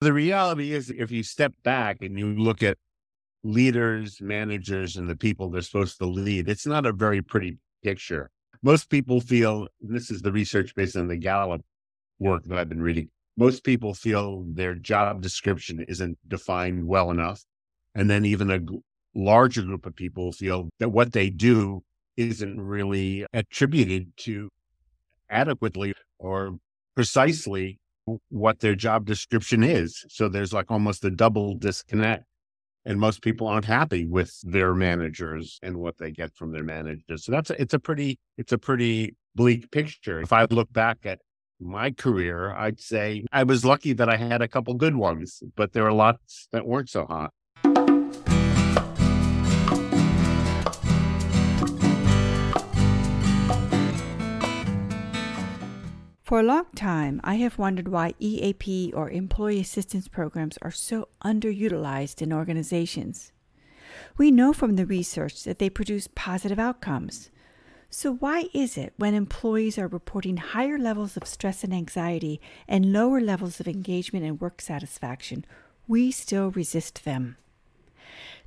The reality is, if you step back and you look at leaders, managers, and the people they're supposed to lead, it's not a very pretty picture. Most people feel this is the research based on the Gallup work that I've been reading. Most people feel their job description isn't defined well enough. And then even a larger group of people feel that what they do isn't really attributed to adequately or precisely what their job description is. So there's like almost a double disconnect. And most people aren't happy with their managers and what they get from their managers. So that's a, it's a pretty it's a pretty bleak picture. If I look back at my career, I'd say I was lucky that I had a couple good ones, but there are lots that weren't so hot. For a long time, I have wondered why EAP or employee assistance programs are so underutilized in organizations. We know from the research that they produce positive outcomes. So, why is it when employees are reporting higher levels of stress and anxiety and lower levels of engagement and work satisfaction, we still resist them?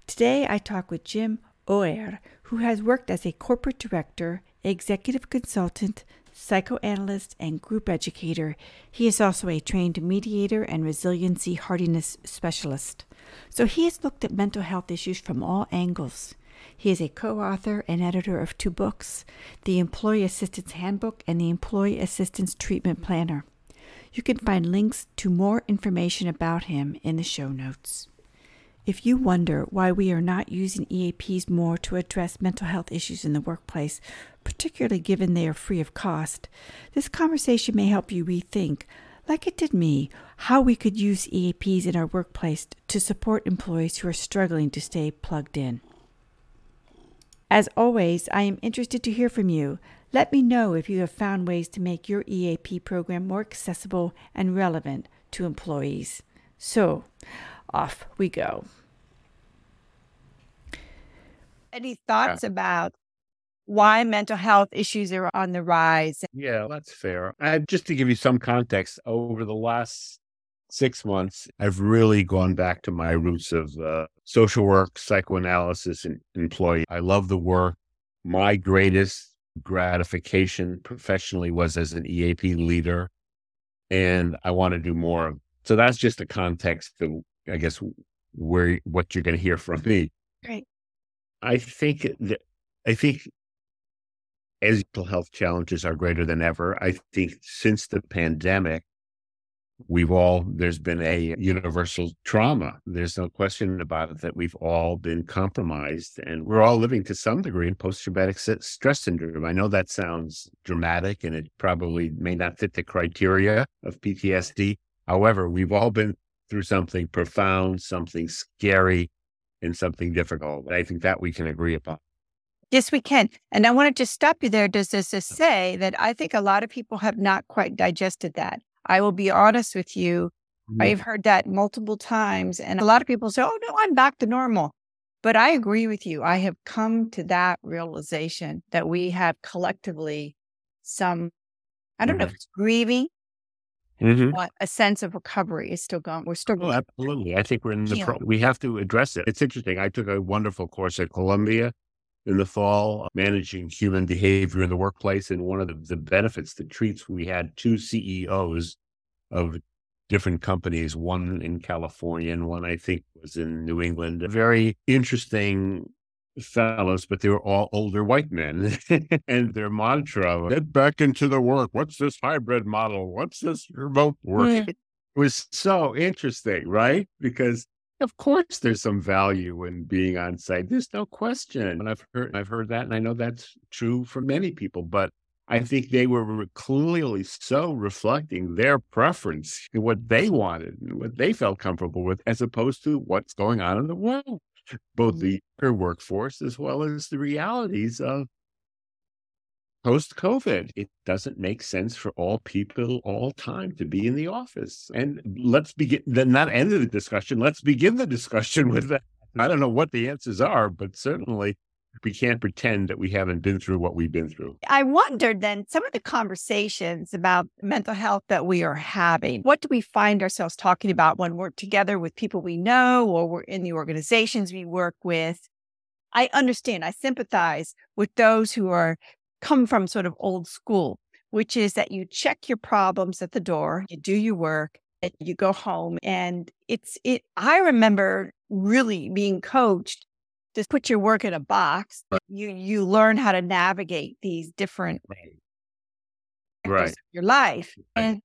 Today, I talk with Jim Oher, who has worked as a corporate director, executive consultant, psychoanalyst, and group educator. He is also a trained mediator and resiliency hardiness specialist. So he has looked at mental health issues from all angles. He is a co author and editor of two books The Employee Assistance Handbook and The Employee Assistance Treatment Planner. You can find links to more information about him in the show notes. If you wonder why we are not using EAPs more to address mental health issues in the workplace, particularly given they are free of cost, this conversation may help you rethink, like it did me, how we could use EAPs in our workplace to support employees who are struggling to stay plugged in. As always, I am interested to hear from you. Let me know if you have found ways to make your EAP program more accessible and relevant to employees. So, off we go. Any thoughts yeah. about why mental health issues are on the rise? Yeah, that's fair. I, just to give you some context, over the last six months, I've really gone back to my roots of uh, social work, psychoanalysis, and employee. I love the work. My greatest gratification professionally was as an EAP leader, and I want to do more. So that's just the context of I guess where what you're going to hear from me. Right. I think that I think as mental health challenges are greater than ever. I think since the pandemic, we've all there's been a universal trauma. There's no question about it that we've all been compromised, and we're all living to some degree in post-traumatic stress syndrome. I know that sounds dramatic, and it probably may not fit the criteria of PTSD. However, we've all been through something profound, something scary, and something difficult. But I think that we can agree upon. Yes, we can. And I wanted to just stop you there just to say that I think a lot of people have not quite digested that. I will be honest with you. Mm-hmm. I've heard that multiple times. And a lot of people say, oh, no, I'm back to normal. But I agree with you. I have come to that realization that we have collectively some, I don't mm-hmm. know if it's grieving, Mm-hmm. But a sense of recovery is still going. We're still. Oh, absolutely. I think we're in the. Pro- we have to address it. It's interesting. I took a wonderful course at Columbia in the fall, managing human behavior in the workplace, and one of the, the benefits, the treats, we had two CEOs of different companies, one in California and one I think was in New England. Very interesting fellows, but they were all older white men. and their mantra, get back into the work. What's this hybrid model? What's this remote work? Yeah. It was so interesting, right? Because of course there's some value in being on site. There's no question. And I've heard I've heard that and I know that's true for many people, but I think they were clearly so reflecting their preference and what they wanted and what they felt comfortable with, as opposed to what's going on in the world both mm-hmm. the workforce as well as the realities of post COVID. It doesn't make sense for all people all time to be in the office. And let's begin, then not end of the discussion. Let's begin the discussion with that. I don't know what the answers are, but certainly we can't pretend that we haven't been through what we've been through. I wondered then some of the conversations about mental health that we are having. What do we find ourselves talking about when we're together with people we know or we're in the organizations we work with? I understand, I sympathize with those who are come from sort of old school, which is that you check your problems at the door, you do your work, and you go home. And it's it I remember really being coached to put your work in a box. You you learn how to navigate these different right. your life. And,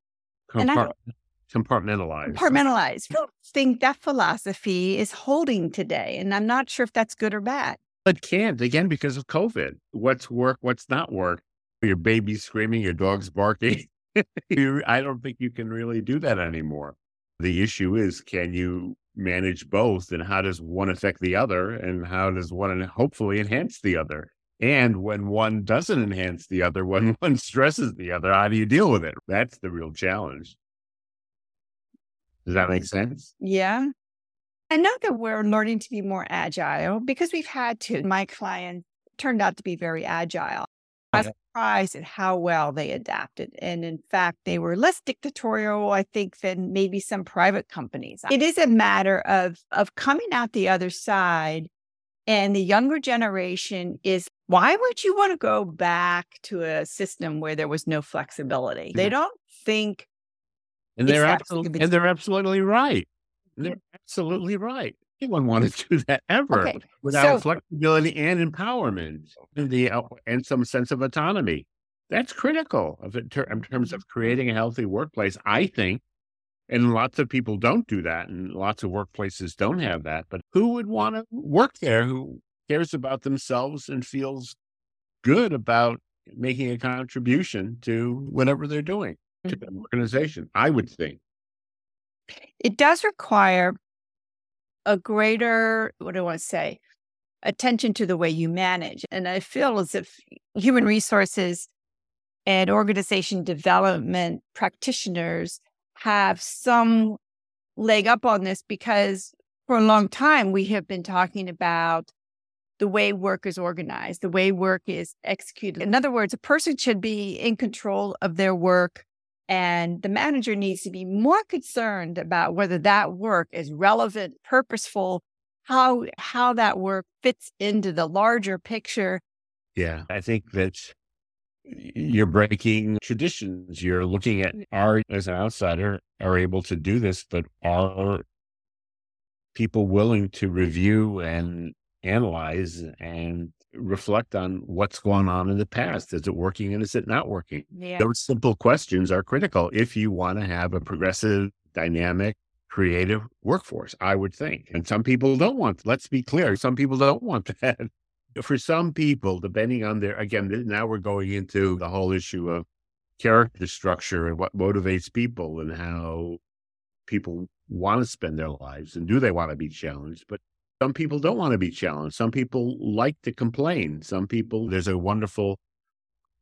Compart- and compartmentalize. Compartmentalize. I don't think that philosophy is holding today. And I'm not sure if that's good or bad. But can't, again, because of COVID. What's work, what's not work? Your baby's screaming, your dog's barking. I don't think you can really do that anymore. The issue is can you manage both and how does one affect the other and how does one hopefully enhance the other? And when one doesn't enhance the other, when one stresses the other, how do you deal with it? That's the real challenge. Does that make sense? Yeah. I know that we're learning to be more agile because we've had to. My client turned out to be very agile. I was surprised at how well they adapted. And in fact, they were less dictatorial, I think, than maybe some private companies. It is a matter of of coming out the other side. And the younger generation is why would you want to go back to a system where there was no flexibility? They don't think and they're absolutely and they're absolutely right. They're absolutely right anyone want to do that ever okay. without so, flexibility and empowerment and the uh, and some sense of autonomy. That's critical of it in terms of creating a healthy workplace. I think, and lots of people don't do that, and lots of workplaces don't have that. But who would want to work there? Who cares about themselves and feels good about making a contribution to whatever they're doing to an mm-hmm. organization? I would think. It does require a greater, what do I want to say, attention to the way you manage. And I feel as if human resources and organization development practitioners have some leg up on this because for a long time we have been talking about the way work is organized, the way work is executed. In other words, a person should be in control of their work and the manager needs to be more concerned about whether that work is relevant, purposeful, how how that work fits into the larger picture. Yeah, I think that you're breaking traditions. You're looking at are as an outsider are able to do this, but are people willing to review and analyze and reflect on what's going on in the past. Is it working and is it not working? Yeah. Those simple questions are critical if you want to have a progressive, dynamic, creative workforce, I would think. And some people don't want, let's be clear, some people don't want that. For some people, depending on their, again, now we're going into the whole issue of character structure and what motivates people and how people want to spend their lives and do they want to be challenged. But some people don't want to be challenged. Some people like to complain. Some people, there's a wonderful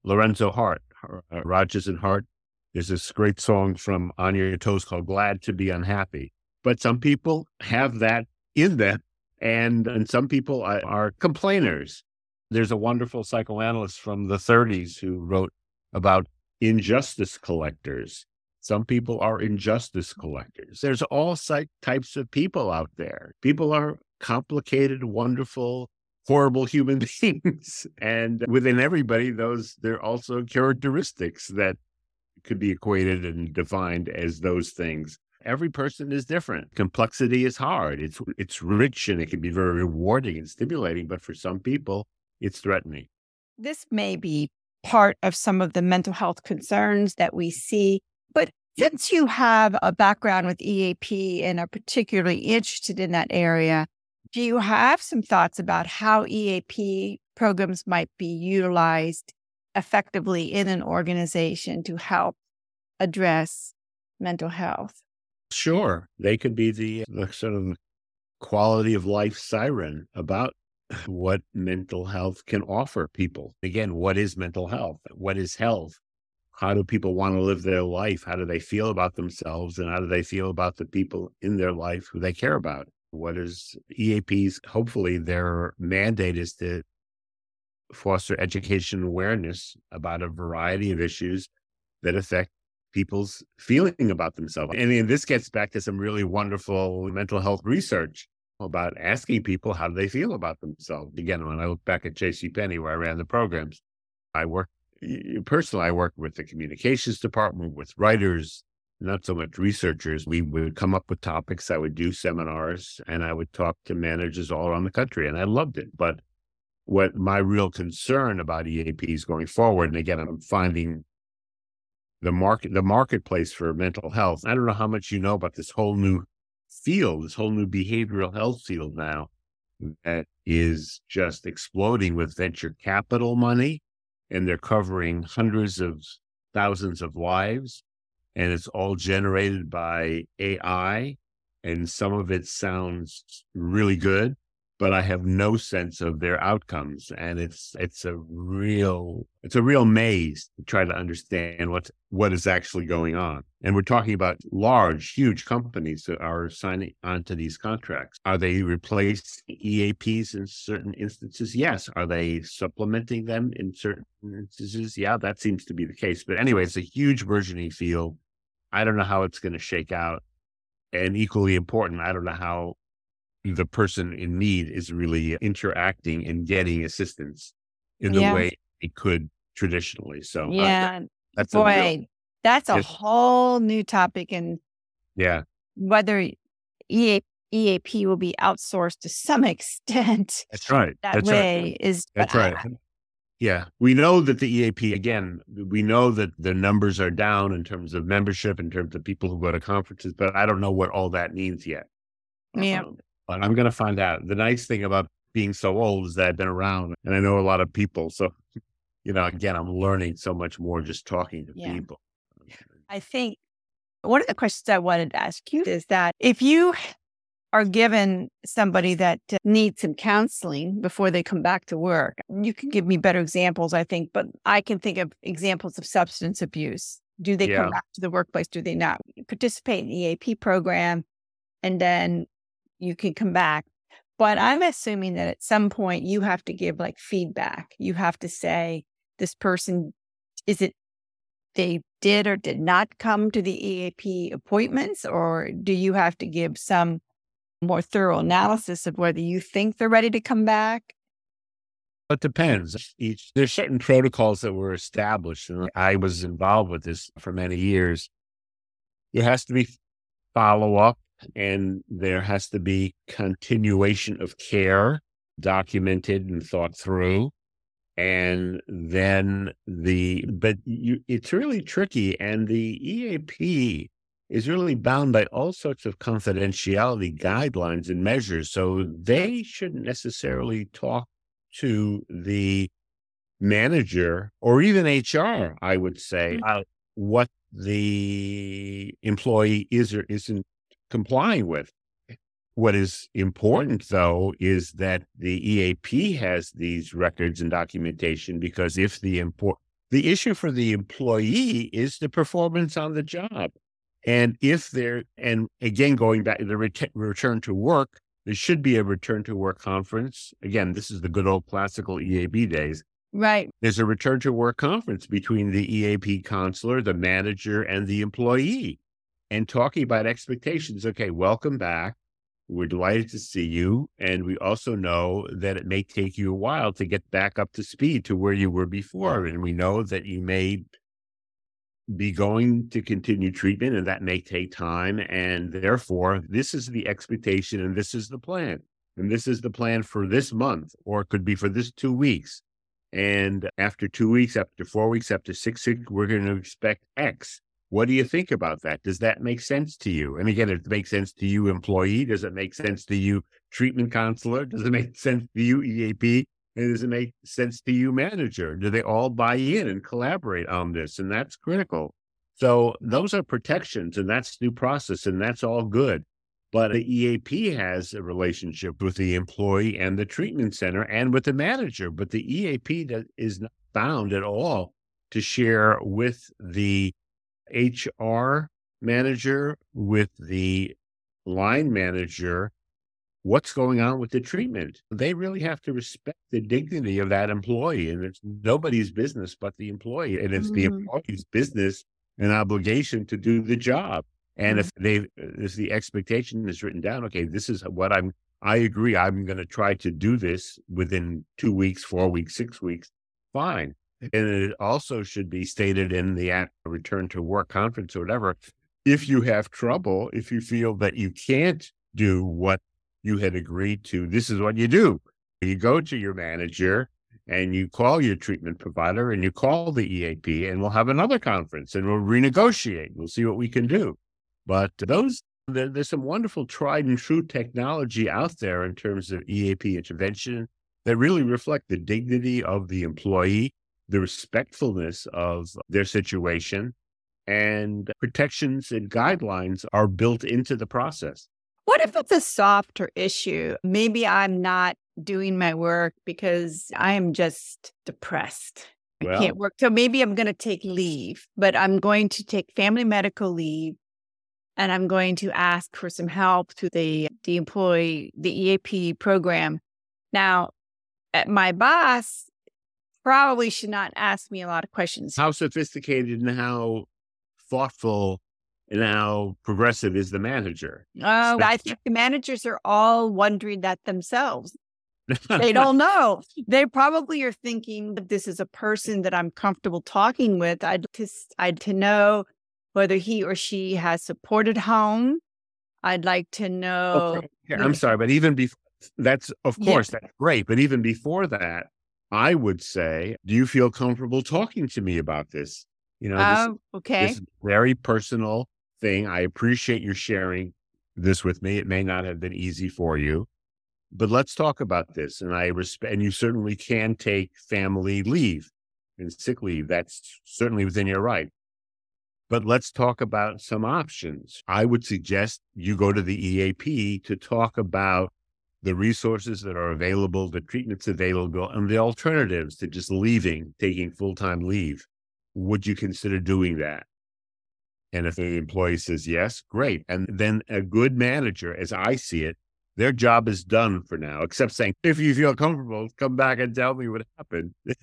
Lorenzo Hart, uh, Rodgers and Hart. There's this great song from On Your Toes called Glad to Be Unhappy. But some people have that in them, and, and some people are complainers. There's a wonderful psychoanalyst from the 30s who wrote about injustice collectors. Some people are injustice collectors. There's all types of people out there. People are complicated, wonderful, horrible human beings. and within everybody, those there are also characteristics that could be equated and defined as those things. Every person is different. Complexity is hard. It's it's rich and it can be very rewarding and stimulating, but for some people, it's threatening. This may be part of some of the mental health concerns that we see, but since you have a background with EAP and are particularly interested in that area, do you have some thoughts about how EAP programs might be utilized effectively in an organization to help address mental health? Sure. They could be the, the sort of quality of life siren about what mental health can offer people. Again, what is mental health? What is health? How do people want to live their life? How do they feel about themselves? And how do they feel about the people in their life who they care about? What is EAP's? Hopefully, their mandate is to foster education awareness about a variety of issues that affect people's feeling about themselves. And, this gets back to some really wonderful mental health research about asking people how do they feel about themselves. Again, when I look back at J.C. Penney, where I ran the programs, I work personally. I work with the communications department, with writers, not so much researchers. We would come up with topics. I would do seminars, and I would talk to managers all around the country, and I loved it. But what my real concern about EAPs going forward, and again, I'm finding the market, the marketplace for mental health. I don't know how much you know about this whole new field, this whole new behavioral health field now that is just exploding with venture capital money. And they're covering hundreds of thousands of lives. And it's all generated by AI. And some of it sounds really good but I have no sense of their outcomes. And it's it's a real it's a real maze to try to understand what what is actually going on. And we're talking about large, huge companies that are signing onto these contracts. Are they replacing EAPs in certain instances? Yes. Are they supplementing them in certain instances? Yeah, that seems to be the case. But anyway, it's a huge burgeoning field. I don't know how it's going to shake out. And equally important, I don't know how the person in need is really interacting and getting assistance in the yeah. way it could traditionally. So yeah, uh, that's boy, a real, that's a whole new topic, and yeah, whether EA, EAP will be outsourced to some extent. That's right. That that's way right. is that's right. Yeah, we know that the EAP again. We know that the numbers are down in terms of membership, in terms of people who go to conferences, but I don't know what all that means yet. Yeah. Um, but I'm going to find out. The nice thing about being so old is that I've been around and I know a lot of people. So, you know, again, I'm learning so much more just talking to yeah. people. I think one of the questions I wanted to ask you is that if you are given somebody that needs some counseling before they come back to work, you can give me better examples, I think, but I can think of examples of substance abuse. Do they yeah. come back to the workplace? Do they not participate in the EAP program? And then you can come back. But I'm assuming that at some point you have to give like feedback. You have to say, this person, is it they did or did not come to the EAP appointments? Or do you have to give some more thorough analysis of whether you think they're ready to come back? It depends. Each there's certain protocols that were established, and I was involved with this for many years. There has to be follow up and there has to be continuation of care documented and thought through and then the but you, it's really tricky and the eap is really bound by all sorts of confidentiality guidelines and measures so they shouldn't necessarily talk to the manager or even hr i would say mm-hmm. what the employee is or isn't complying with. What is important, though, is that the EAP has these records and documentation because if the import the issue for the employee is the performance on the job. And if they're, and again, going back to the ret- return to work, there should be a return to work conference. Again, this is the good old classical EAP days. Right. There's a return to work conference between the EAP counselor, the manager, and the employee and talking about expectations. Okay, welcome back. We're delighted to see you. And we also know that it may take you a while to get back up to speed to where you were before. And we know that you may be going to continue treatment and that may take time. And therefore, this is the expectation and this is the plan. And this is the plan for this month, or it could be for this two weeks. And after two weeks, after four weeks, after six weeks, we're going to expect X. What do you think about that? Does that make sense to you? And again, it makes sense to you, employee. Does it make sense to you, treatment counselor? Does it make sense to you, EAP? And does it make sense to you, manager? Do they all buy in and collaborate on this? And that's critical. So those are protections and that's due process and that's all good. But the EAP has a relationship with the employee and the treatment center and with the manager. But the EAP is not bound at all to share with the HR manager with the line manager what's going on with the treatment. They really have to respect the dignity of that employee. And it's nobody's business but the employee. And it's mm-hmm. the employee's business and obligation to do the job. And if mm-hmm. they, if the expectation is written down, okay, this is what I'm, I agree, I'm going to try to do this within two weeks, four weeks, six weeks, fine. And it also should be stated in the return to work conference or whatever. If you have trouble, if you feel that you can't do what you had agreed to, this is what you do. You go to your manager and you call your treatment provider and you call the EAP and we'll have another conference and we'll renegotiate. We'll see what we can do. But those, there, there's some wonderful tried and true technology out there in terms of EAP intervention that really reflect the dignity of the employee, the respectfulness of their situation, and protections and guidelines are built into the process. What if it's a softer issue? Maybe I'm not doing my work because I am just depressed. Well, I can't work. So maybe I'm going to take leave, but I'm going to take family medical leave and I'm going to ask for some help through the, the employee, the EAP program. Now, eh, my boss probably should not ask me a lot of questions. How sophisticated and how thoughtful and how progressive is the manager? Oh, I think the managers are all wondering that themselves. they don't know. They probably are thinking that this is a person that I'm comfortable talking with. I'd to, I'd to know whether he or she has supported home. I'd like to know. Okay. I'm sorry, but even before that's, of course, that's great. But even before that, I would say, do you feel comfortable talking to me about this? You know, this, oh, okay. This very personal thing. I appreciate you sharing this with me. It may not have been easy for you, but let's talk about this. And I respect, and you certainly can take family leave and sick leave. That's certainly within your right. But let's talk about some options. I would suggest you go to the EAP to talk about the resources that are available, the treatments available, and the alternatives to just leaving, taking full time leave. Would you consider doing that? And if the employee says yes, great. And then a good manager, as I see it, their job is done for now, except saying, if you feel comfortable, come back and tell me what happened.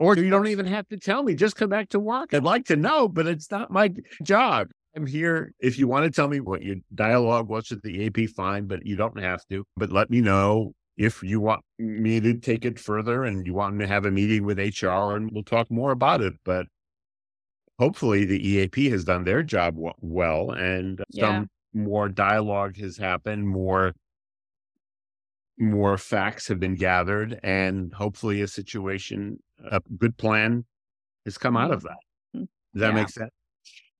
Or you don't even have to tell me, just come back to work. I'd like to know, but it's not my job. I'm here. If you want to tell me what your dialogue was with the AP, fine, but you don't have to. But let me know if you want me to take it further and you want me to have a meeting with HR and we'll talk more about it. But hopefully the EAP has done their job well and yeah. some more dialogue has happened, more more facts have been gathered and hopefully a situation a good plan has come out of that. Mm-hmm. Does that yeah. make sense?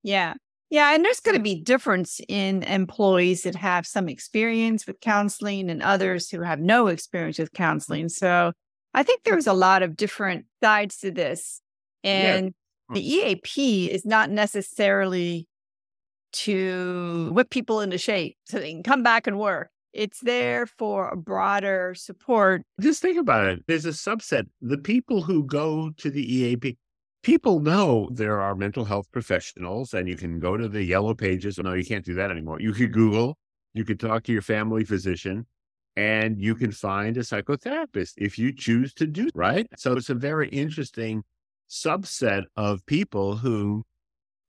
Yeah. Yeah. And there's going to be difference in employees that have some experience with counseling and others who have no experience with counseling. So I think there's a lot of different sides to this. And. Hmm. the EAP is not necessarily to whip people into shape so they can come back and work. It's there for a broader support. Just think about it. There's a subset. The people who go to the EAP, people know there are mental health professionals, and you can go to the yellow pages. No, you can't do that anymore. You could Google, you could talk to your family physician, and you can find a psychotherapist if you choose to do right. So it's a very interesting subset of people who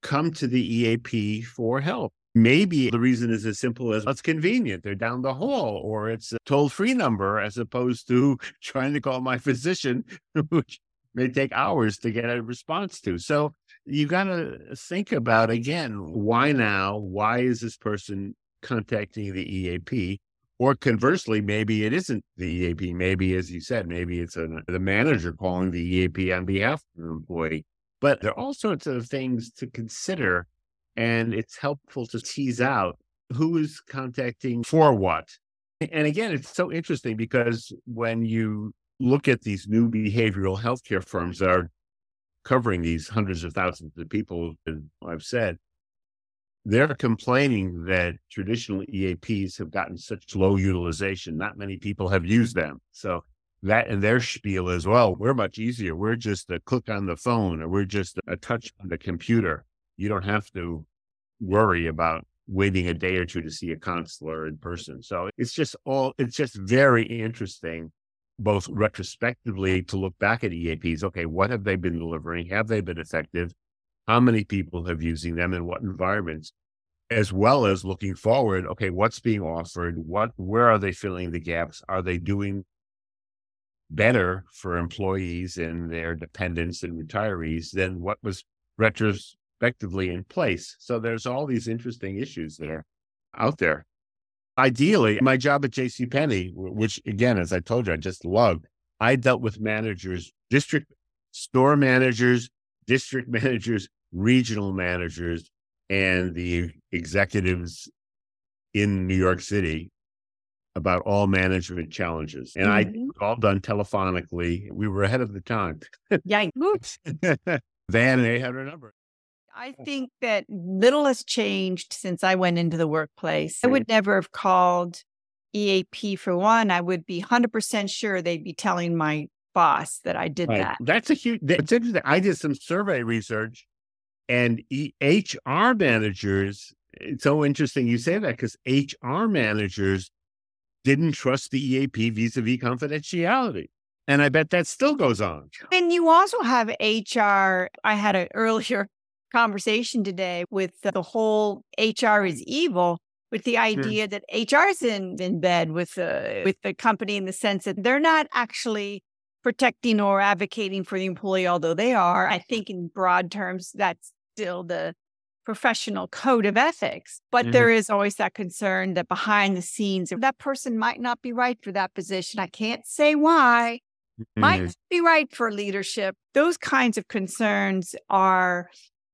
come to the EAP for help. Maybe the reason is as simple as it's convenient. They're down the hall, or it's a toll free number as opposed to trying to call my physician, which may take hours to get a response to. So you got to think about again why now? Why is this person contacting the EAP? Or conversely, maybe it isn't the EAP. Maybe, as you said, maybe it's the manager calling the EAP on behalf of the employee. But there are all sorts of things to consider and it's helpful to tease out who is contacting for what. And again, it's so interesting because when you look at these new behavioral healthcare firms that are covering these hundreds of thousands of people, I've said, they're complaining that traditional EAPs have gotten such low utilization. Not many people have used them. So that and their spiel as well, we're much easier. We're just a click on the phone or we're just a touch on the computer you don't have to worry about waiting a day or two to see a counselor in person. So it's just all, it's just very interesting, both retrospectively to look back at EAPs. Okay, what have they been delivering? Have they been effective? How many people have using them in what environments? As well as looking forward, okay, what's being offered? What, where are they filling the gaps? Are they doing better for employees and their dependents and retirees than what was retrospectively in place. So there's all these interesting issues that are out there. Ideally, my job at J.C. Penney, which again, as I told you, I just loved, I dealt with managers, district store managers, district managers, regional managers, and the executives in New York City about all management challenges. And mm-hmm. I all done telephonically. We were ahead of the time. Yikes. Van and A had her number. I think that little has changed since I went into the workplace. I would never have called EAP for one. I would be 100% sure they'd be telling my boss that I did right. that. That's a huge, it's interesting. I did some survey research and HR managers, it's so interesting you say that because HR managers didn't trust the EAP vis a vis confidentiality. And I bet that still goes on. And you also have HR. I had an earlier conversation today with the whole HR is evil with the idea that HR is in, in bed with the with the company in the sense that they're not actually protecting or advocating for the employee, although they are. I think in broad terms, that's still the professional code of ethics. But mm-hmm. there is always that concern that behind the scenes, that person might not be right for that position. I can't say why. Mm-hmm. Might be right for leadership. Those kinds of concerns are,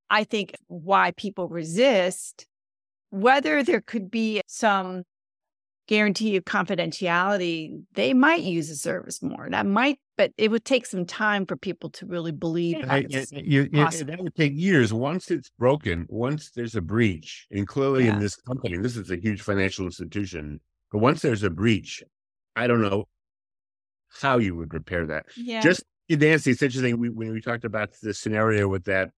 I think, why people resist. Whether there could be some guarantee of confidentiality, they might use the service more. That might, but it would take some time for people to really believe that. You, you, that would take years. Once it's broken, once there's a breach, and clearly yeah. in this company, this is a huge financial institution, but once there's a breach, I don't know how you would repair that. Yeah. Just Nancy, it's interesting. We, when we talked about the scenario with that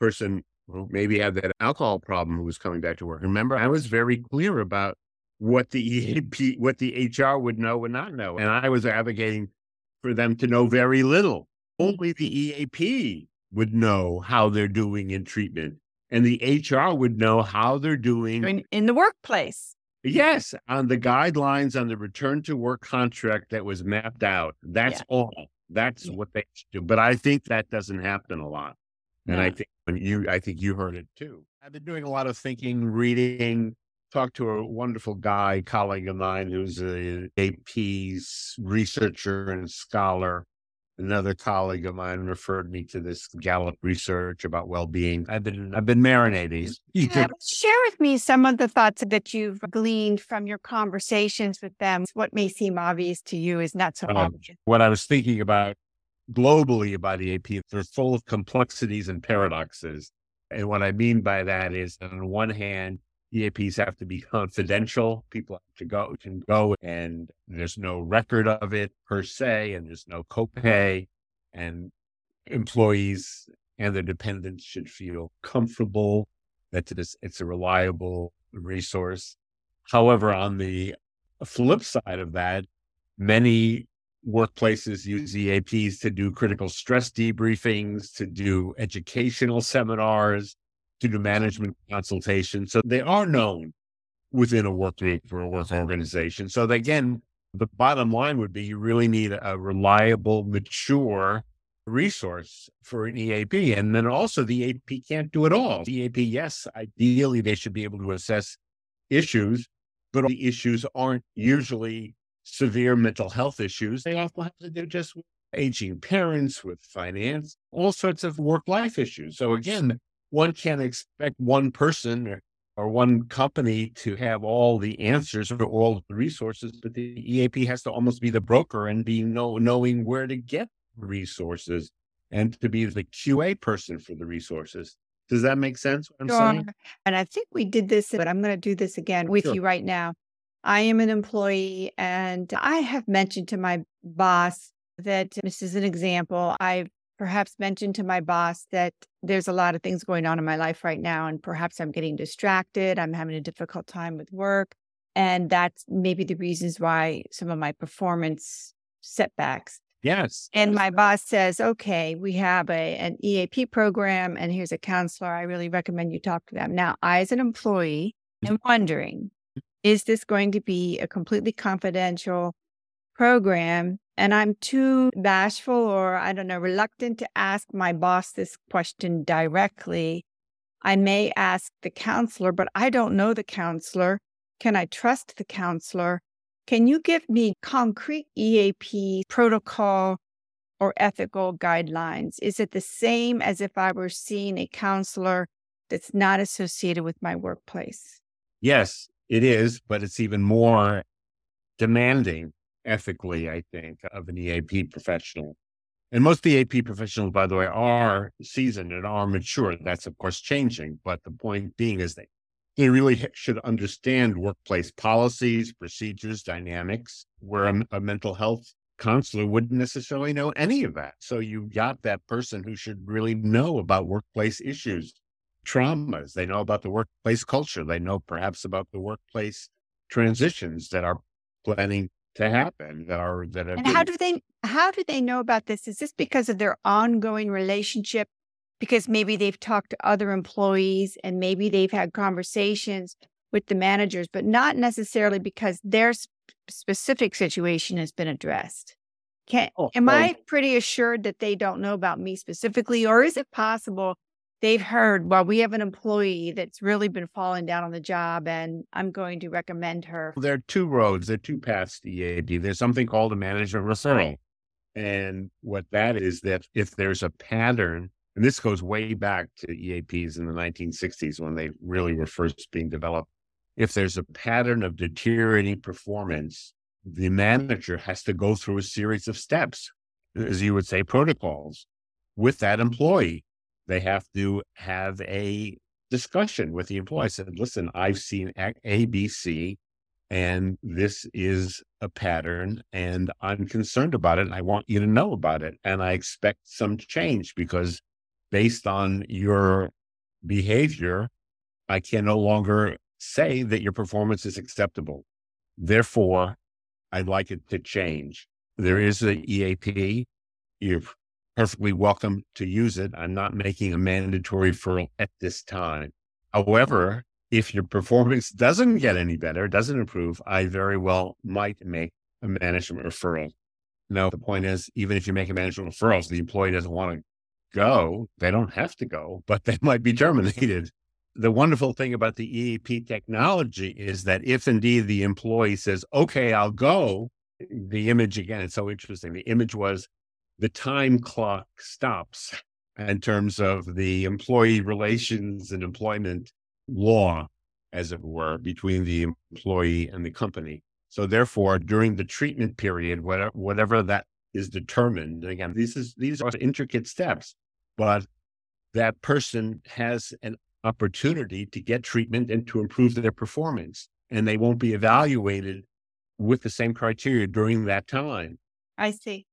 person who maybe had that alcohol problem who was coming back to work. Remember, I was very clear about what the EAP, what the HR would know and not know. And I was advocating for them to know very little. Mm. Only the EAP would know how they're doing in treatment. And the HR would know how they're doing in, in the workplace. Yes, on the guidelines on the return to work contract that was mapped out. That's yeah. all. That's yeah. what they should do. But I think that doesn't happen a lot. And yeah. I think when you I think you heard it too. I've been doing a lot of thinking, reading, talked to a wonderful guy, colleague of mine, who's a AP's researcher and scholar. Another colleague of mine referred me to this Gallup research about well-being. I've been I've been marinating. Yeah, share with me some of the thoughts that you've gleaned from your conversations with them. What may seem obvious to you is not so um, obvious. What I was thinking about globally about the AP, they're full of complexities and paradoxes. And what I mean by that is, on one hand, EAPs have to be confidential. People have to go can go and there's no record of it per se, and there's no copay. And employees and their dependents should feel comfortable that it is, it's a reliable resource. However, on the flip side of that, many workplaces use EAPs to do critical stress debriefings, to do educational seminars, to do management consultation. So they are known within a work group or a work organization. So again, the bottom line would be you really need a reliable, mature resource for an EAP. And then also the EAP can't do it all. The EAP, yes, ideally they should be able to assess issues, but the issues aren't usually severe mental health issues. They often have to do just aging parents, with finance, all sorts of work life issues. So again, one can't expect one person or, or one company to have all the answers or all the resources, but the EAP has to almost be the broker and be know, knowing where to get resources and to be the QA person for the resources. Does that make sense? What I'm sure. saying? And I think we did this, but I'm going to do this again with sure. you right now. I am an employee and I have mentioned to my boss that this is an example. I've perhaps mention to my boss that there's a lot of things going on in my life right now, and perhaps I'm getting distracted. I'm having a difficult time with work. And that's maybe the reasons why some of my performance setbacks. Yes. And my boss says, okay, we have a, an EAP program and here's a counselor. I really recommend you talk to them. Now, I, as an employee, am mm-hmm. wondering is this going to be a completely confidential program? And I'm too bashful or I don't know, reluctant to ask my boss this question directly. I may ask the counselor, but I don't know the counselor. Can I trust the counselor? Can you give me concrete EAP protocol or ethical guidelines? Is it the same as if I were seeing a counselor that's not associated with my workplace? Yes, it is, but it's even more demanding ethically, I think, of an EAP professional. And most EAP professionals, by the way, are seasoned and are mature. That's, of course, changing. But the point being is that they really should understand workplace policies, procedures, dynamics, where a, a mental health counselor wouldn't necessarily know any of that. So you got that person who should really know about workplace issues traumas. They know about the workplace culture. They know perhaps about the workplace transitions that are planning to happen that are that have and how do they how do they know about this? Is this because of their ongoing relationship? Because maybe they've talked to other employees and maybe they've had conversations with the managers but not necessarily because their sp- specific situation has been addressed. Can oh, am oh. i pretty assured that they don't know about me specifically or is it possible they've heard, well, we have an employee that's really been falling down on the job and I'm going to recommend her. There are two roads, there are two paths to EAP. There's something called a management referral. And what that is that if there's a pattern, and this goes way back to EAPs in the 1960s when they really were first being developed. If there's a pattern of deteriorating performance, the manager has to go through a series of steps, as you would say, protocols with that employee they have to have a discussion with the employee. I said, listen, I've seen ABC and this is a pattern and I'm concerned about it and I want you to know about it. And I expect some change because based on your behavior, I can no longer say that your performance is acceptable. Therefore, I'd like it to change. There is a EAP. You're perfectly welcome to use it. I'm not making a mandatory referral at this time. However, if your performance doesn't get any better, doesn't improve, I very well might make a management referral. Now, the point is, even if you make a management referral, so the employee doesn't want to go, they don't have to go, but they might be terminated. The wonderful thing about the EAP technology is that if indeed the employee says, okay, I'll go, the image again, it's so interesting. The image was the time clock stops in terms of the employee relations and employment law, as it were, between the employee and the company. So therefore, during the treatment period, whatever, whatever that is determined, again, these is these are intricate steps, but that person has an opportunity to get treatment and to improve their performance. And they won't be evaluated with the same criteria during that time. I see.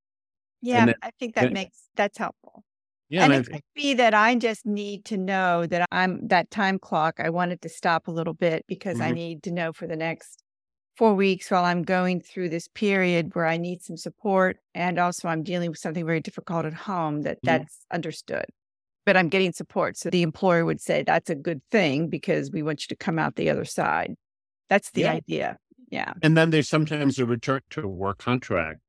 Yeah, then, I think that makes that's helpful. Yeah, and, and it could be that I just need to know that I'm that time clock. I wanted to stop a little bit because mm-hmm. I need to know for the next four weeks while I'm going through this period where I need some support, and also I'm dealing with something very difficult at home. That mm-hmm. that's understood, but I'm getting support. So the employer would say that's a good thing because we want you to come out the other side. That's the yeah. idea. Yeah. And then there's sometimes a return to work contract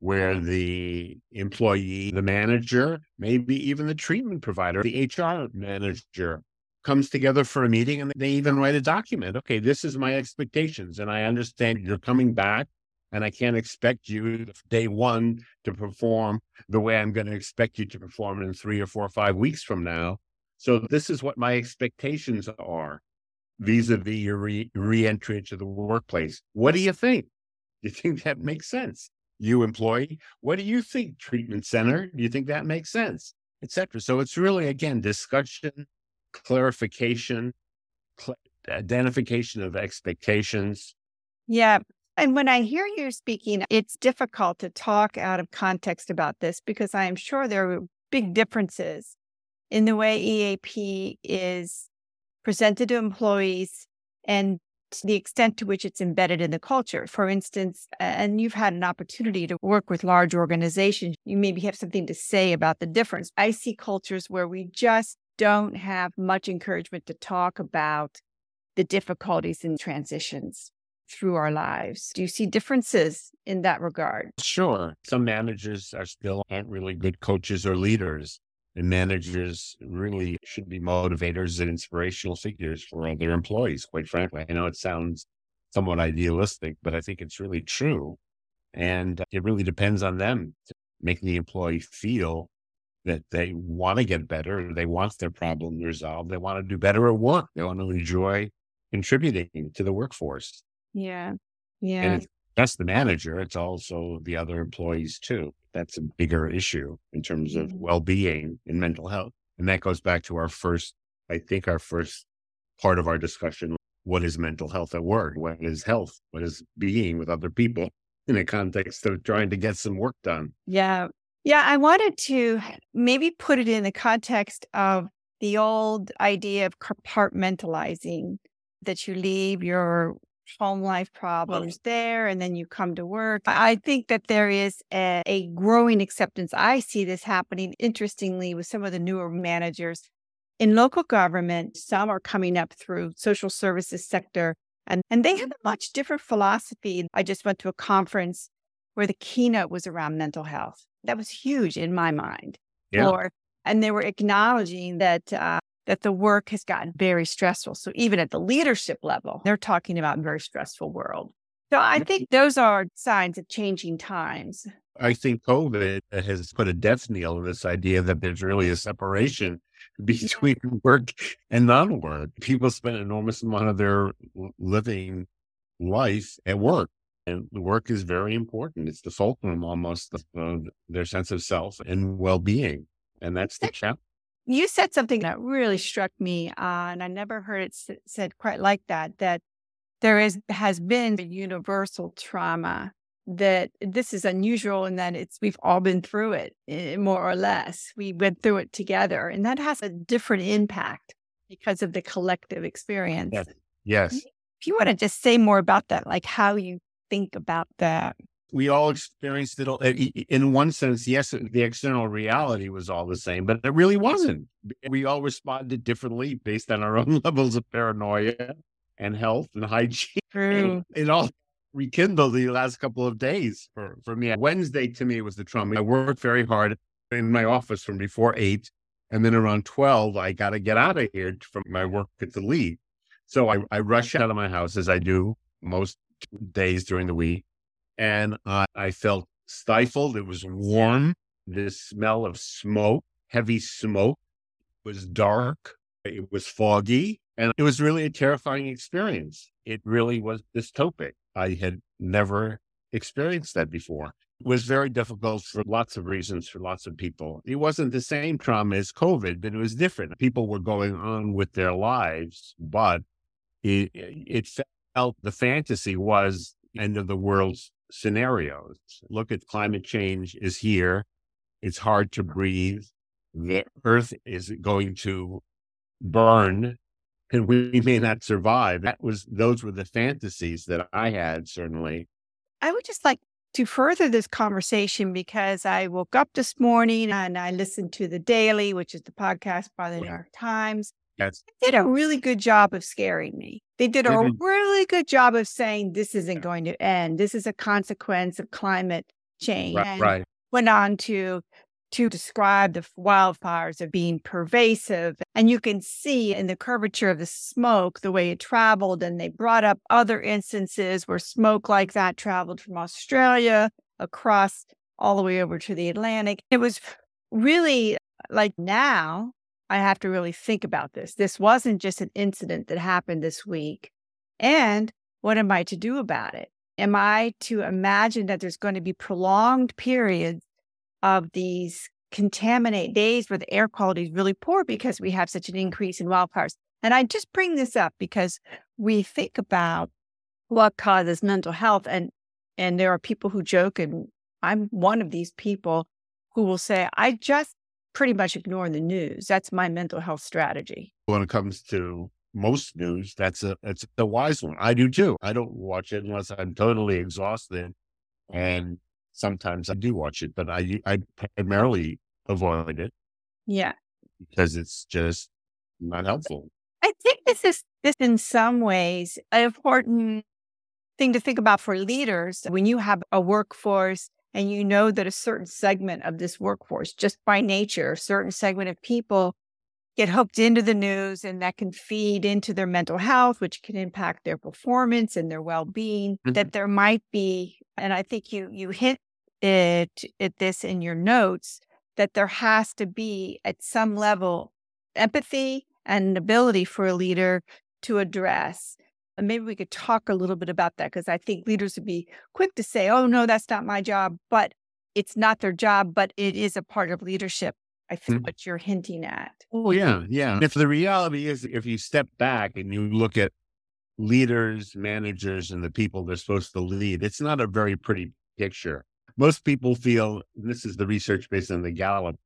where the employee, the manager, maybe even the treatment provider, the HR manager comes together for a meeting and they even write a document. Okay, this is my expectations. And I understand you're coming back and I can't expect you day one to perform the way I'm going to expect you to perform in three or four or five weeks from now. So this is what my expectations are vis-a-vis your re- entry into the workplace. What do you think? Do you think that makes sense? You employee, what do you think, treatment center? Do you think that makes sense? Etc. So it's really, again, discussion, clarification, cl- identification of expectations. Yeah. And when I hear you speaking, it's difficult to talk out of context about this because I am sure there are big differences in the way EAP is presented to employees and to the extent to which it's embedded in the culture. For instance, and you've had an opportunity to work with large organizations, you maybe have something to say about the difference. I see cultures where we just don't have much encouragement to talk about the difficulties in transitions through our lives. Do you see differences in that regard? Sure. Some managers are still aren't really good coaches or leaders. And managers really should be motivators and inspirational figures for their employees, quite frankly. I know it sounds somewhat idealistic, but I think it's really true. And it really depends on them to make the employee feel that they want to get better. They want their problem resolved. They want to do better at work. They want to enjoy contributing to the workforce. Yeah. Yeah. And just the manager, it's also the other employees too. That's a bigger issue in terms of mm-hmm. well being and mental health. And that goes back to our first, I think, our first part of our discussion. What is mental health at work? What is health? What is being with other people in a context of trying to get some work done? Yeah. Yeah. I wanted to maybe put it in the context of the old idea of compartmentalizing that you leave your home life problems there and then you come to work. I think that there is a, a, growing acceptance. I see this happening interestingly with some of the newer managers in local government. Some are coming up through social services sector and, and they have a much different philosophy. I just went to a conference where the keynote was around mental health. That was huge in my mind. Yeah. Or, and they were acknowledging that uh, that the work has gotten very stressful. So even at the leadership level, they're talking about a very stressful world. So I think those are signs of changing times. I think COVID has put a death knell on this idea that there's really a separation between work and non-work. People spend an enormous amount of their living life at work. And work is very important. It's the fulcrum almost of their sense of self and well-being. And that's the challenge you said something that really struck me, uh, and I never heard it s- said quite like that. That there is has been a universal trauma. That this is unusual, and that it's we've all been through it, eh, more or less. We went through it together, and that has a different impact because of the collective experience. Yes. Yes. If you want to just say more about that, like how you think about that we all experienced it eh, in one sense. Yes, the external reality was all the same, but it really wasn't. We all responded differently based on our own levels of paranoia and health and hygiene. True. It all rekindled the last couple of days for, for me. Wednesday to me was the trauma. I worked very hard in my office from before eight. And then around 12, I got to get out of here from my work at the lead. So I, I rushed out of my house as I do most days during the week and I felt stifled. It was warm. The smell of smoke, heavy smoke, was dark. It was foggy. And it was really a terrifying experience. It really was dystopic. I had never experienced that before. It was very difficult for lots of reasons for lots of people. It wasn't the same trauma as COVID, but it was different. People were going on with their lives, but it, it felt the fantasy was end of the world's scenarios. Look at climate change is here. It's hard to breathe. The earth is going to burn and we may not survive. That was, those were the fantasies that I had, certainly. I would just like to further this conversation because I woke up this morning and I listened to the Daily, which is the podcast by the New York Times. Yes. They did a really good job of scaring me. They did a really good job of saying this isn't going to end. This is a consequence of climate change. Right. right. Went on to to describe the wildfires as being pervasive. And you can see in the curvature of the smoke the way it traveled. And they brought up other instances where smoke like that traveled from Australia across all the way over to the Atlantic. It was really like now I have to really think about this. This wasn't just an incident that happened this week. And what am I to do about it? Am I to imagine that there's going to be prolonged periods of these contaminate days where the air quality is really poor because we have such an increase in wildfires? And I just bring this up because we think about what causes mental health and and there are people who joke and I'm one of these people who will say I just pretty much ignore the news. That's my mental health strategy. When it comes to most news, that's a it's a wise one. I do too. I don't watch it unless I'm totally exhausted, and sometimes I do watch it, but I I primarily avoid it. Yeah, because it's just not helpful. I think this is this in some ways an important thing to think about for leaders when you have a workforce and you know that a certain segment of this workforce, just by nature, a certain segment of people get hooked into the news and that can feed into their mental health, which can impact their performance and their well-being, mm-hmm. that there might be, and I think you you hit it at this in your notes, that there has to be at some level empathy and an ability for a leader to address. And maybe we could talk a little bit about that because I think leaders would be quick to say, oh, no, that's not my job. But it's not their job, but it is a part of leadership. I think mm-hmm. what you're hinting at. Oh, yeah. Yeah. If the reality is, if you step back and you look at leaders, managers, and the people they're supposed to lead, it's not a very pretty picture. Most people feel, this is the research based on the Gallup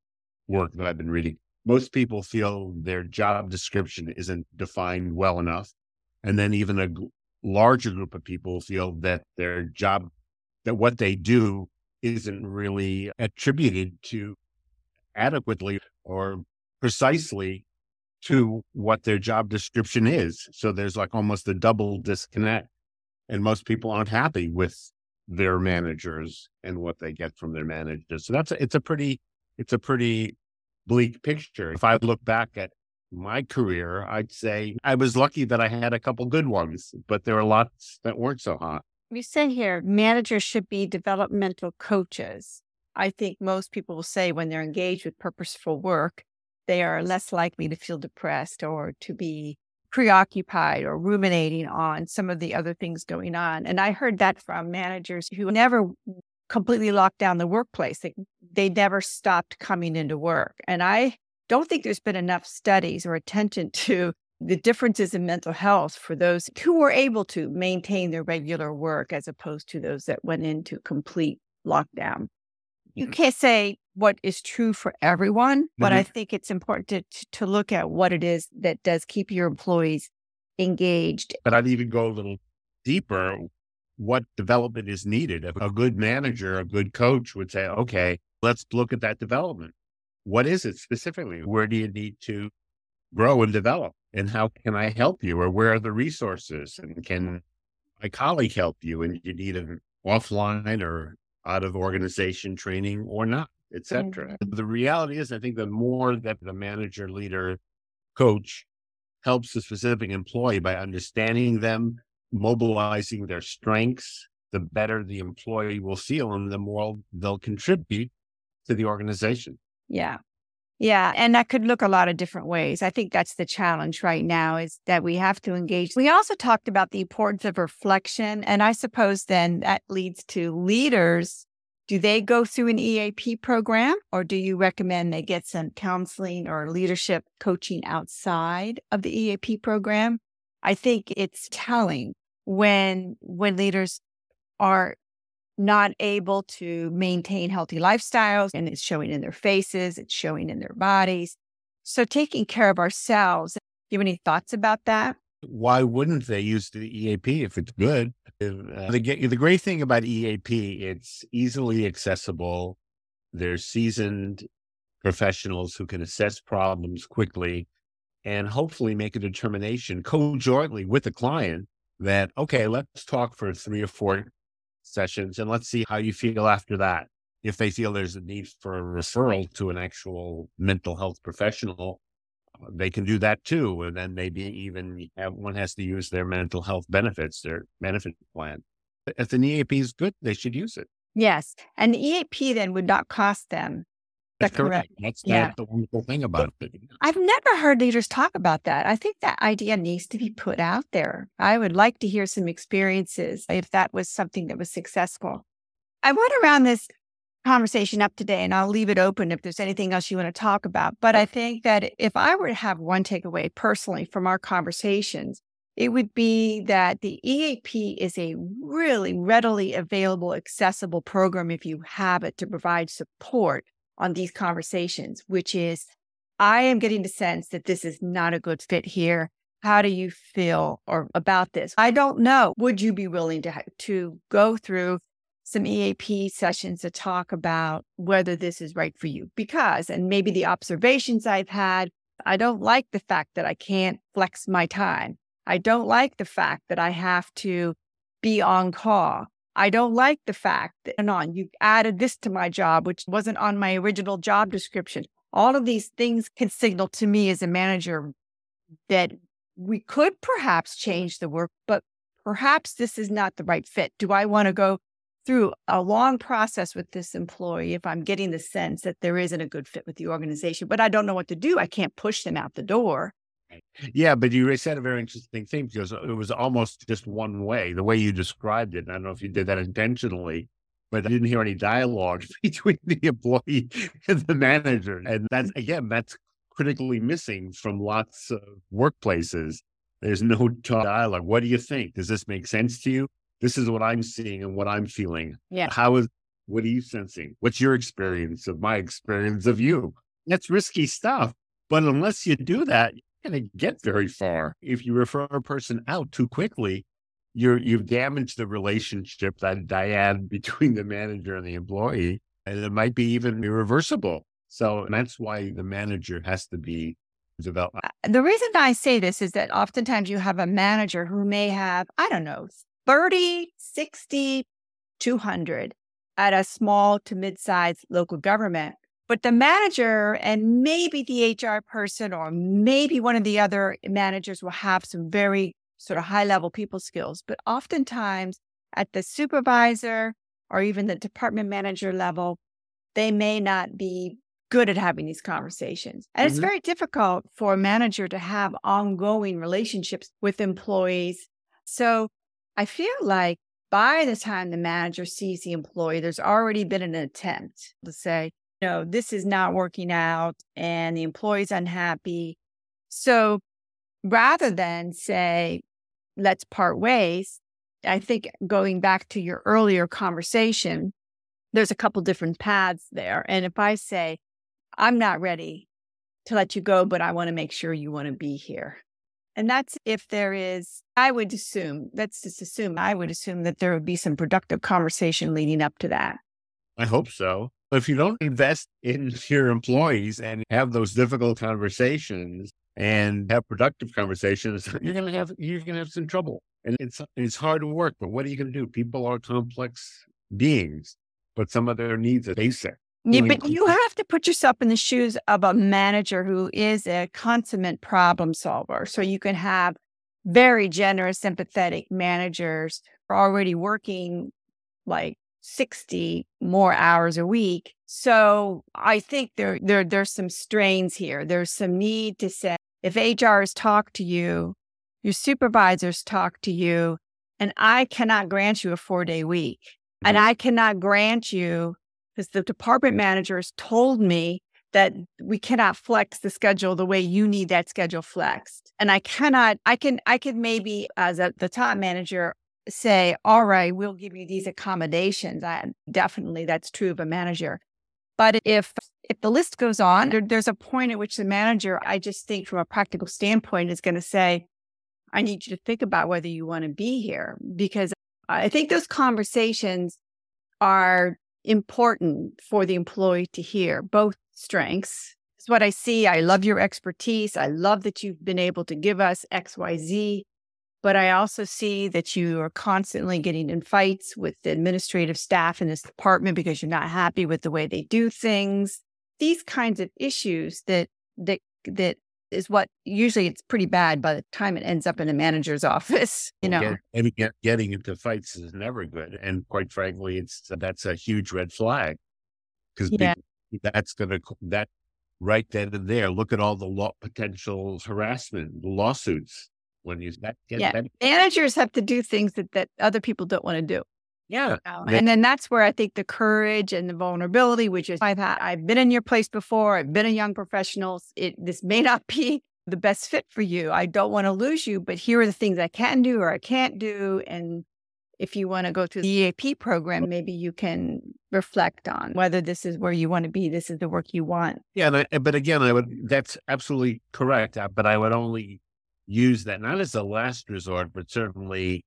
work that I've been reading. Most people feel their job description isn't defined well enough. And then even a larger group of people feel that their job, that what they do isn't really attributed to adequately or precisely to what their job description is. So there's like almost a double disconnect. And most people aren't happy with their managers and what they get from their managers. So that's a, it's a pretty it's a pretty bleak picture. If I look back at my career, I'd say I was lucky that I had a couple good ones, but there were lots that weren't so hot. You said here managers should be developmental coaches. I think most people will say when they're engaged with purposeful work, they are less likely to feel depressed or to be preoccupied or ruminating on some of the other things going on. And I heard that from managers who never completely locked down the workplace. They, they never stopped coming into work. And I don't think there's been enough studies or attention to the differences in mental health for those who were able to maintain their regular work as opposed to those that went into complete lockdown. You mm-hmm. can't say what is true for everyone, but mm-hmm. I think it's important to, to look at what it is that does keep your employees engaged. But I'd even go a little deeper. What development is needed? A good manager, a good coach would say, okay, let's look at that development what is it specifically? Where do you need to grow and develop? And how can I help you? Or where are the resources? And can my colleague help you? And you need an offline or out of organization training or not, etc. Mm-hmm. The reality is, I think the more that the manager, leader, coach helps the specific employee by understanding them, mobilizing their strengths, the better the employee will feel and the more they'll contribute to the organization. Yeah. Yeah. And that could look a lot of different ways. I think that's the challenge right now is that we have to engage. We also talked about the importance of reflection. And I suppose then that leads to leaders. Do they go through an EAP program or do you recommend they get some counseling or leadership coaching outside of the EAP program? I think it's telling when when leaders are not able to maintain healthy lifestyles and it's showing in their faces, it's showing in their bodies. So taking care of ourselves. Do you have any thoughts about that? Why wouldn't they use the EAP if it's good? Uh, the, the great thing about EAP, it's easily accessible. There's seasoned professionals who can assess problems quickly and hopefully make a determination co-jointly with the client that, okay, let's talk for three or four sessions and let's see how you feel after that. If they feel there's a need for a referral to an actual mental health professional, uh, they can do that too. And then maybe even one has to use their mental health benefits, their benefit plan. If an EAP is good, they should use it. Yes. And the EAP then would not cost them that's correct. That's, yeah. the wonderful thing about it. I've never heard leaders talk about that. I think that idea needs to be put out there. I would like to hear some experiences if that was something that was successful. I want to round this conversation up today and I'll leave it open if there's anything else you want to talk about. But I think that if I were to have one takeaway personally from our conversations, it would be that the EAP is a really readily available, accessible program if you have it to provide support on these conversations, which is I am getting the sense that this is not a good fit here. How do you feel or about this? I don't know. Would you be willing to to go through some EAP sessions to talk about whether this is right for you? Because and maybe the observations I've had, I don't like the fact that I can't flex my time. I don't like the fact that I have to be on call. I don't like the fact that and on you added this to my job, which wasn't on my original job description. All of these things can signal to me as a manager that we could perhaps change the work, but perhaps this is not the right fit. Do I want to go through a long process with this employee if I'm getting the sense that there isn't a good fit with the organization, but I don't know what to do? I can't push them out the door. Yeah, but you said a very interesting thing because it was almost just one way, the way you described it. And I don't know if you did that intentionally, but I didn't hear any dialogue between the employee and the manager. And that's, again, that's critically missing from lots of workplaces. There's no dialogue. What do you think? Does this make sense to you? This is what I'm seeing and what I'm feeling. Yeah. How is, what are you sensing? What's your experience of my experience of you? That's risky stuff. But unless you do that, going to get very far. If you refer a person out too quickly, you're you've damaged the relationship that dyad between the manager and the employee, and it might be even irreversible. So that's why the manager has to be developed. Uh, the reason I say this is that oftentimes you have a manager who may have, I don't know, 30, 60, 200 at a small to mid-sized local government. But the manager and maybe the HR person or maybe one of the other managers will have some very sort of high level people skills. But oftentimes at the supervisor or even the department manager level, they may not be good at having these conversations. And mm-hmm. it's very difficult for a manager to have ongoing relationships with employees. So I feel like by the time the manager sees the employee, there's already been an attempt to say, no, this is not working out and the employee's unhappy. So rather than say, let's part ways. I think going back to your earlier conversation, there's a couple different paths there. And if I say, I'm not ready to let you go, but I want to make sure you want to be here. And that's if there is, I would assume, let's just assume, I would assume that there would be some productive conversation leading up to that. I hope so. If you don't invest in your employees and have those difficult conversations, and have productive conversations, you're gonna have you're gonna have some trouble. And it's it's hard to work, but what are you gonna do? People are complex beings, but some of their needs are basic. Yeah, but you have to put yourself in the shoes of a manager who is a consummate problem solver. So you can have very generous, sympathetic managers already working like 60 more hours a week. So I think there, there, there's some strains here. There's some need to say, if HR HRs talk to you, your supervisors talk to you, and I cannot grant you a four day week. Mm-hmm. And I cannot grant you because the department managers told me that we cannot flex the schedule the way you need that schedule flexed. And I cannot, I can, I can maybe as a, the top manager say, all right, we'll give you these accommodations. I, definitely that's true of a manager. But if if the list goes on, there, there's a point at which the manager, I just think from a practical standpoint, is going to say, I need you to think about whether you want to be here. Because I think those conversations are important for the employee to hear, both strengths. Is what I see. I love your expertise. I love that you've been able to give us XYZ. But I also see that you are constantly getting in fights with the administrative staff in this department because you're not happy with the way they do things. These kinds of issues that that that is what usually it's pretty bad by the time it ends up in a manager's office. You know, get, get, getting into fights is never good, and quite frankly, it's that's a huge red flag because yeah. that's going to that right then and there. Look at all the law, potential harassment, lawsuits when you that, yeah. That, managers have to do things that, that other people don't want to do. Yeah. You know? And then that's where I think the courage and the vulnerability, which is I've had, I've been in your place before. I've been a young professional. It, this may not be the best fit for you. I don't want to lose you, but here are the things I can do or I can't do. And if you want to go to the EAP program, maybe you can reflect on whether this is where you want to be, this is the work you want. Yeah, I, but again, I would that's absolutely correct. Uh, but I would only use that not as a last resort, but certainly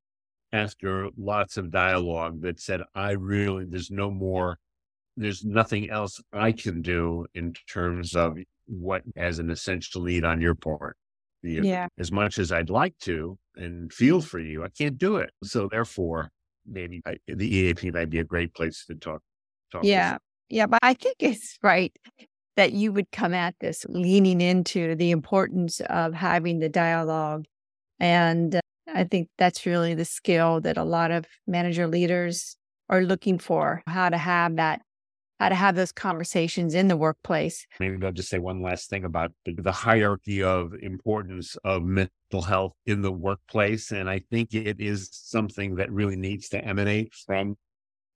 after lots of dialogue that said, I really, there's no more, there's nothing else I can do in terms of what as an essential need on your part. Yeah. As much as I'd like to and feel for you, I can't do it. So therefore, maybe I, the EAP might be a great place to talk. talk yeah. Yeah. But I think it's right that you would come at this leaning into the importance of having the dialogue. And uh, I think that's really the skill that a lot of manager leaders are looking for how to have that how to have those conversations in the workplace. Maybe I'll just say one last thing about the hierarchy of importance of mental health in the workplace. And I think it is something that really needs to emanate from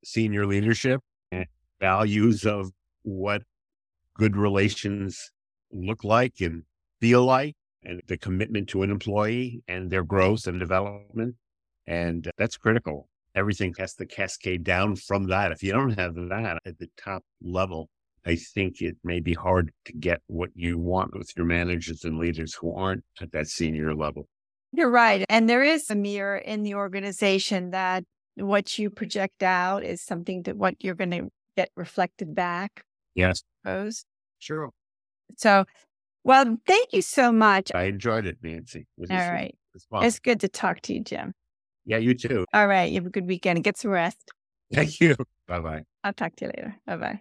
senior leadership and values of what good relations look like and feel like, and the commitment to an employee and their growth and development. And that's critical. Everything has to cascade down from that. If you don't have that at the top level, I think it may be hard to get what you want with your managers and leaders who aren't at that senior level. You're right. And there is a mirror in the organization that what you project out is something that what you're going to get reflected back. Yes. Suppose. Sure. So, well, thank you so much. I enjoyed it, Nancy. It All right. It it's good to talk to you, Jim. Yeah, you too. All right. You have a good weekend. Get some rest. Thank you. Bye bye. I'll talk to you later. Bye bye.